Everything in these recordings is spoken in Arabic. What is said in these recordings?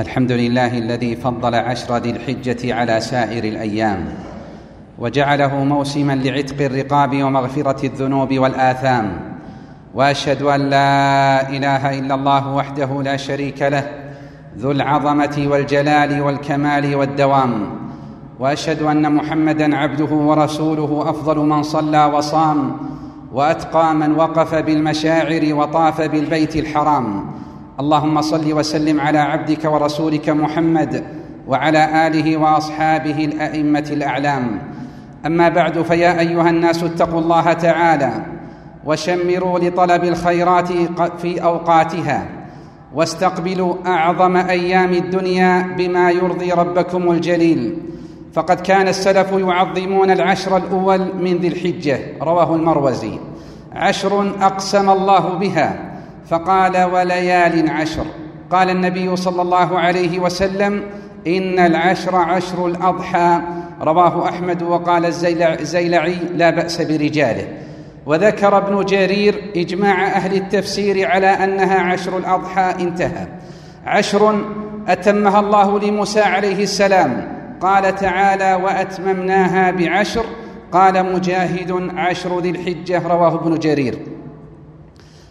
الحمد لله الذي فضل عشر ذي الحجة على سائر الأيام وجعله موسما لعتق الرقاب ومغفرة الذنوب والآثام وأشهد أن لا إله إلا الله وحده لا شريك له ذو العظمة والجلال والكمال والدوام وأشهد أن محمدا عبده ورسوله أفضل من صلى وصام وأتقى من وقف بالمشاعر وطاف بالبيت الحرام اللهم صل وسلم على عبدك ورسولك محمد وعلى آله وأصحابه الأئمة الأعلام. أما بعد فيا أيها الناس اتقوا الله تعالى وشمروا لطلب الخيرات في أوقاتها واستقبلوا أعظم أيام الدنيا بما يرضي ربكم الجليل. فقد كان السلف يعظمون العشر الأول من ذي الحجة رواه المروزي. عشر أقسم الله بها. فقال وليال عشر. قال النبي صلى الله عليه وسلم إن العشر عشر الأضحى. رواه أحمد وقال الزيلعي لا بأس برجاله. وذكر ابن جرير إجماع أهل التفسير على أنها عشر الأضحى انتهى. عشر أتمها الله لموسى عليه السلام. قال تعالى وأتممناها بعشر. قال مجاهد عشر ذي الحجة. رواه ابن جرير.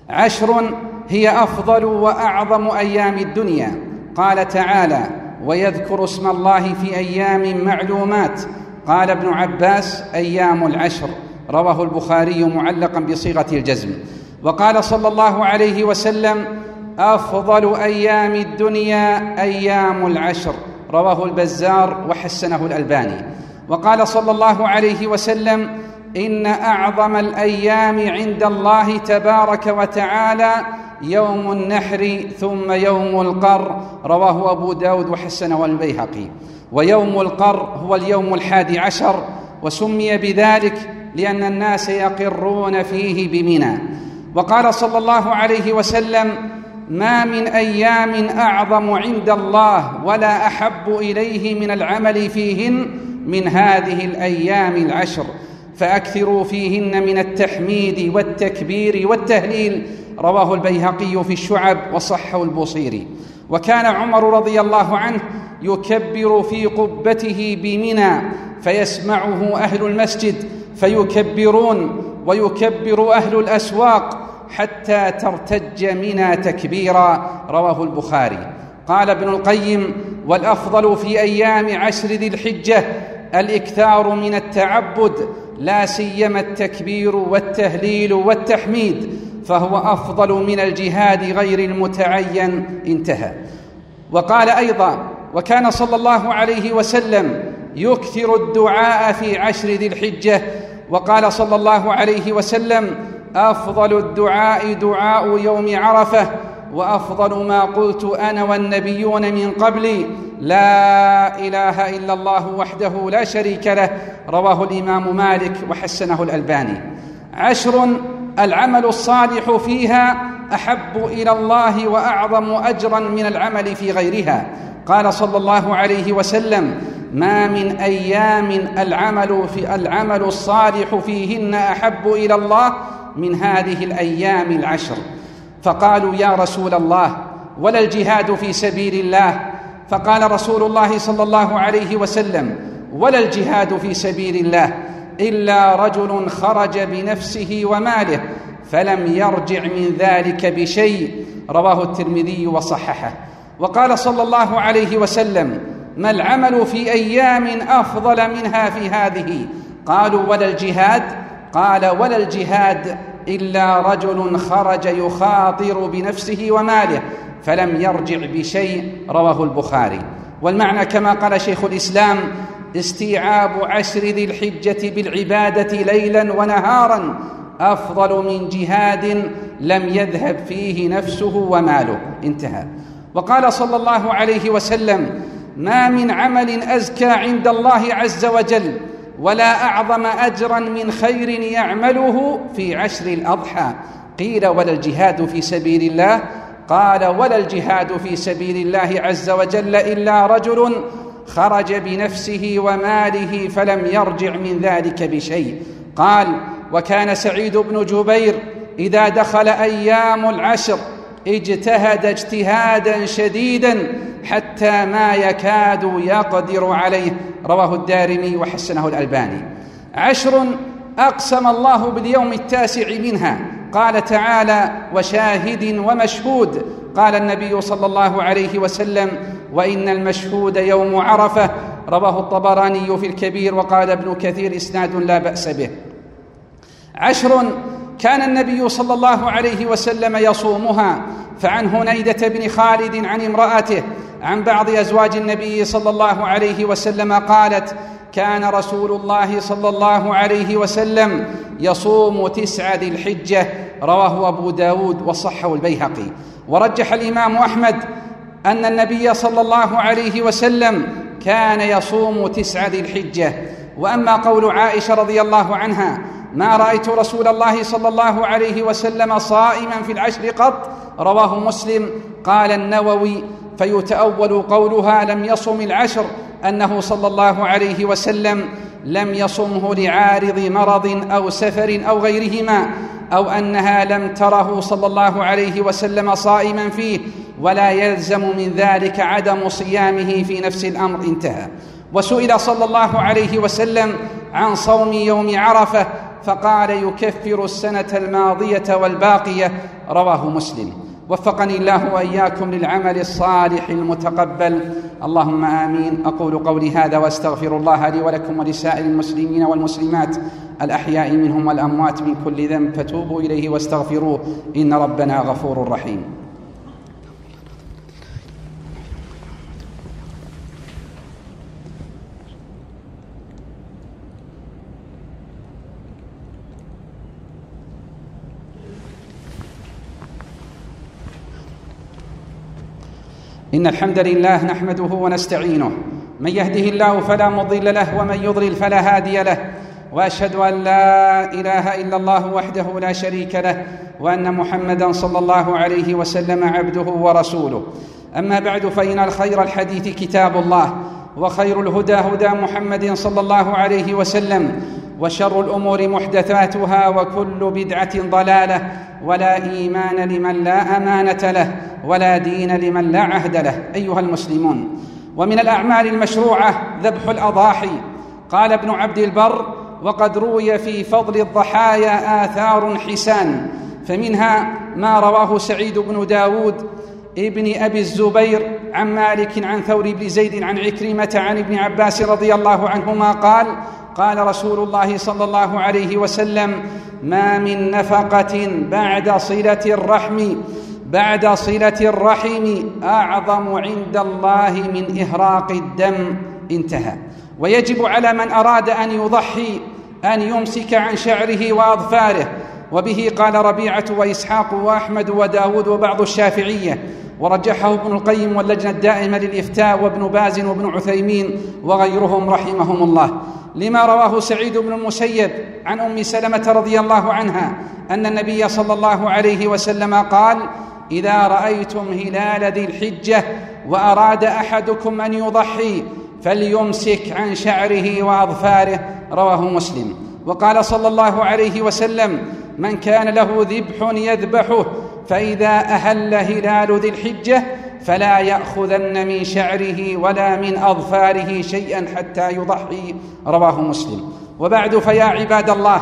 عشر هي أفضل وأعظم أيام الدنيا. قال تعالى ويذكر اسم الله في أيام معلومات قال ابن عباس أيام العشر رواه البخاري معلقا بصيغة الجزم. وقال صلى الله عليه وسلم أفضل أيام الدنيا أيام العشر رواه البزار وحسنه الألباني. وقال صلى الله عليه وسلم إن أعظم الأيام عند الله تبارك وتعالى يوم النحر ثم يوم القر رواه أبو داود وحسنه البيهقي ويوم القر هو اليوم الحادي عشر وسمي بذلك لأن الناس يقرون فيه بمنى. وقال صلى الله عليه وسلم ما من أيام أعظم عند الله ولا أحب إليه من العمل فيهن من هذه الأيام العشر. فأكثروا فيهن من التحميد والتكبير والتهليل. رواه البيهقي في الشعب وصحه البوصيري. وكان عمر رضي الله عنه يكبر في قبته بمنى فيسمعه أهل المسجد فيكبرون ويكبر أهل الأسواق حتى ترتج منى تكبيرا. رواه البخاري. قال ابن القيم والأفضل في أيام عشر ذي الحجة الإكثار من التعبد لا سيما التكبير والتهليل والتحميد فهو أفضل من الجهاد غير المتعين انتهى. وقال أيضا وكان صلى الله عليه وسلم يكثر الدعاء في عشر ذي الحجة وقال صلى الله عليه وسلم أفضل الدعاء دعاء يوم عرفة وأفضل ما قلت أنا والنبيون من قبلي لا إله إلا الله وحده لا شريك له رواه الإمام مالك وحسنه الألباني. عشر العمل الصالح فيها أحب إلى الله وأعظم أجرا من العمل في غيرها. قال صلى الله عليه وسلم ما من أيام العمل في العمل الصالح فيهن أحب إلى الله من هذه الأيام العشر. فقالوا يا رسول الله ولا الجهاد في سبيل الله؟ فقال رسول الله صلى الله عليه وسلم ولا الجهاد في سبيل الله إلا رجل خرج بنفسه وماله فلم يرجع من ذلك بشيء. رواه الترمذي وصححه. وقال صلى الله عليه وسلم ما العمل في أيام أفضل منها في هذه؟ قالوا ولا الجهاد؟ قال ولا الجهاد. إلا رجل خرج يخاطر بنفسه وماله فلم يرجع بشيء رواه البخاري. والمعنى كما قال شيخ الإسلام استيعاب عشر ذي الحجة بالعبادة ليلا ونهارا أفضل من جهاد لم يذهب فيه نفسه وماله. انتهى. وقال صلى الله عليه وسلم ما من عمل أزكى عند الله عز وجل ولا أعظم أجرا من خير يعمله في عشر الأضحى. قيل ولا الجهاد في سبيل الله؟ قال ولا الجهاد في سبيل الله عز وجل إلا رجل خرج بنفسه وماله فلم يرجع من ذلك بشيء. قال وكان سعيد بن جبير إذا دخل أيام العشر اجتهد اجتهادا شديدا حتى ما يكاد يقدر عليه. رواه الدارمي وحسنه الألباني. عشر أقسم الله باليوم التاسع منها. قال تعالى وشاهد ومشهود قال النبي صلى الله عليه وسلم وإن المشهود يوم عرفة رواه الطبراني في الكبير وقال ابن كثير إسناد لا بأس به عشر كان النبي صلى الله عليه وسلم يصومها. فعن هنيدة بن خالد عن امرأته عن بعض أزواج النبي صلى الله عليه وسلم قالت كان رسول الله صلى الله عليه وسلم يصوم تسعة ذي الحجة رواه أبو داود وصحه البيهقي. ورجح الإمام أحمد أن النبي صلى الله عليه وسلم كان يصوم تسعة ذي الحجة. وأما قول عائشة رضي الله عنها ما رأيت رسول الله صلى الله عليه وسلم صائما في العشر قط رواه مسلم. قال النووي فيتأول قولها لم يصم العشر أنه صلى الله عليه وسلم لم يصمه لعارض مرض أو سفر أو غيرهما أو أنها لم تره صلى الله عليه وسلم صائما فيه ولا يلزم من ذلك عدم صيامه في نفس الأمر انتهى. وسئل صلى الله عليه وسلم عن صوم يوم عرفة فقال يكفر السنة الماضية والباقية رواه مسلم. وفقني الله وإياكم للعمل الصالح المتقبل. اللهم آمين. أقول قولي هذا وأستغفر الله لي ولكم ولسائر المسلمين والمسلمات الأحياء منهم والأموات من كل ذنب فتوبوا إليه واستغفروه. إن ربنا غفور رحيم. إن الحمد لله نحمده ونستعينه. من يهده الله فلا مضل له ومن يضلل فلا هادي له. وأشهد أن لا إله إلا الله وحده لا شريك له وأن محمدا صلى الله عليه وسلم عبده ورسوله. أما بعد فإن الخير الحديث كتاب الله وخير الهدى هدى محمد صلى الله عليه وسلم وشر الأمور محدثاتها وكل بدعة ضلالة ولا إيمان لمن لا أمانة له ولا دين لمن لا عهد له أيها المسلمون. ومن الأعمال المشروعة ذبح الأضاحي. قال ابن عبد البر وقد روي في فضل الضحايا آثار حسان فمنها ما رواه سعيد بن داود ابن أبي الزبير عن مالك عن ثور بن زيد عن عكرمة عن ابن عباس رضي الله عنهما قال قال رسول الله صلى الله عليه وسلم ما من نفقة بعد صلة الرحم بعد صلة الرحم أعظم عند الله من إهراق الدم. انتهى. ويجب على من أراد أن يضحي أن يمسك عن شعره وأظفاره. وبه قال ربيعة وإسحاق وأحمد وداود وبعض الشافعية. ورجحه ابن القيم واللجنة الدائمة للإفتاء وابن باز وابن عثيمين وغيرهم رحمهم الله. لما رواه سعيد بن المسيب عن أم سلمة رضي الله عنها أن النبي صلى الله عليه وسلم قال إذا رأيتم هلال ذي الحجة وأراد أحدكم أن يضحي فليمسك عن شعره وأظفاره. رواه مسلم. وقال صلى الله عليه وسلم من كان له ذبح يذبحه فإذا أهل هلال ذي الحجة فلا يأخذن من شعره ولا من أظفاره شيئا حتى يضحي. رواه مسلم. وبعد فيا عباد الله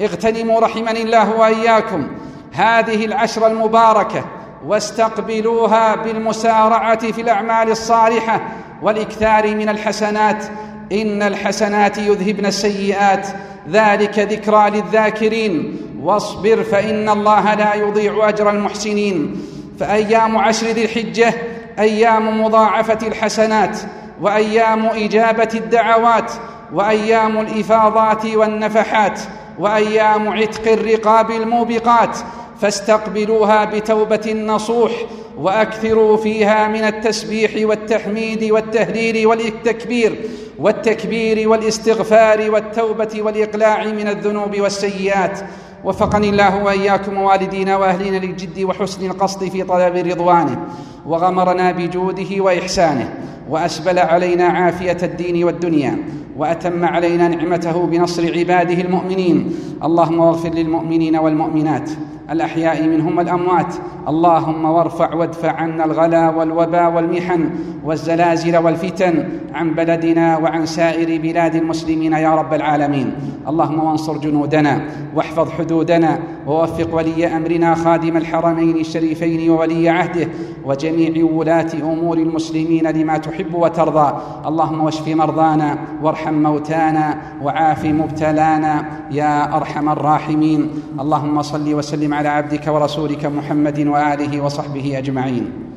اغتنموا رحمني الله وإياكم. هذه العشر المباركة واستقبلوها بالمسارعة في الأعمال الصالحة والإكثار من الحسنات. إن الحسنات يذهبن السيئات. ذلك ذكرى للذاكرين. واصبر فإن الله لا يضيع أجر المحسنين. فأيام عشر ذي الحجة أيام مضاعفة الحسنات وأيام إجابة الدعوات وأيام الإفاضات والنفحات وأيام عتق الرقاب الموبقات. فاستقبلوها بتوبة نصوح وأكثروا فيها من التسبيح والتحميد والتهليل والتكبير والتكبير والاستغفار والتوبة والإقلاع من الذنوب والسيئات. وفقني الله وإياكم ووالدينا واهلنا للجد وحسن القصد في طلب رضوانه وغمرنا بجوده وإحسانه وأسبل علينا عافية الدين والدنيا. وأتم علينا نعمته بنصر عباده المؤمنين. اللهم اغفر للمؤمنين والمؤمنات الأحياء منهم والأموات. اللهم وارفع وادفع عنا الغلا والوبا والمحن والزلازل والفتن عن بلدنا وعن سائر بلاد المسلمين يا رب العالمين. اللهم وانصر جنودنا واحفظ حدودنا ووفق ولي أمرنا خادم الحرمين الشريفين وولي عهده وجميع ولاة أمور المسلمين لما تحب وترضى. اللهم واشف مرضانا وارحم موتانا وعاف مبتلانا يا أرحم الراحمين. اللهم صل وسلم على عبدك ورسولك محمد وآله وصحبه أجمعين.